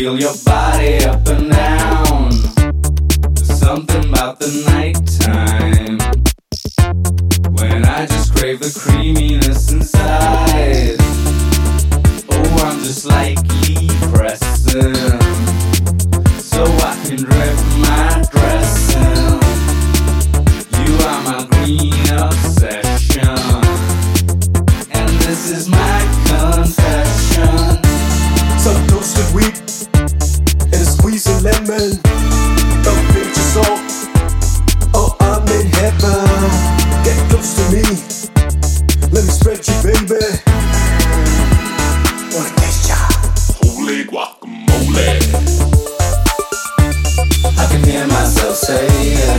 feel your body up and down. There's something about the nighttime when I just crave the creaminess inside. Oh, I'm just like Lee Preston, lemon. A pinch of salt. Oh, I'm in heaven. Get close to me. Let me spread you, baby. Ya? Holy guacamole. I can hear myself saying.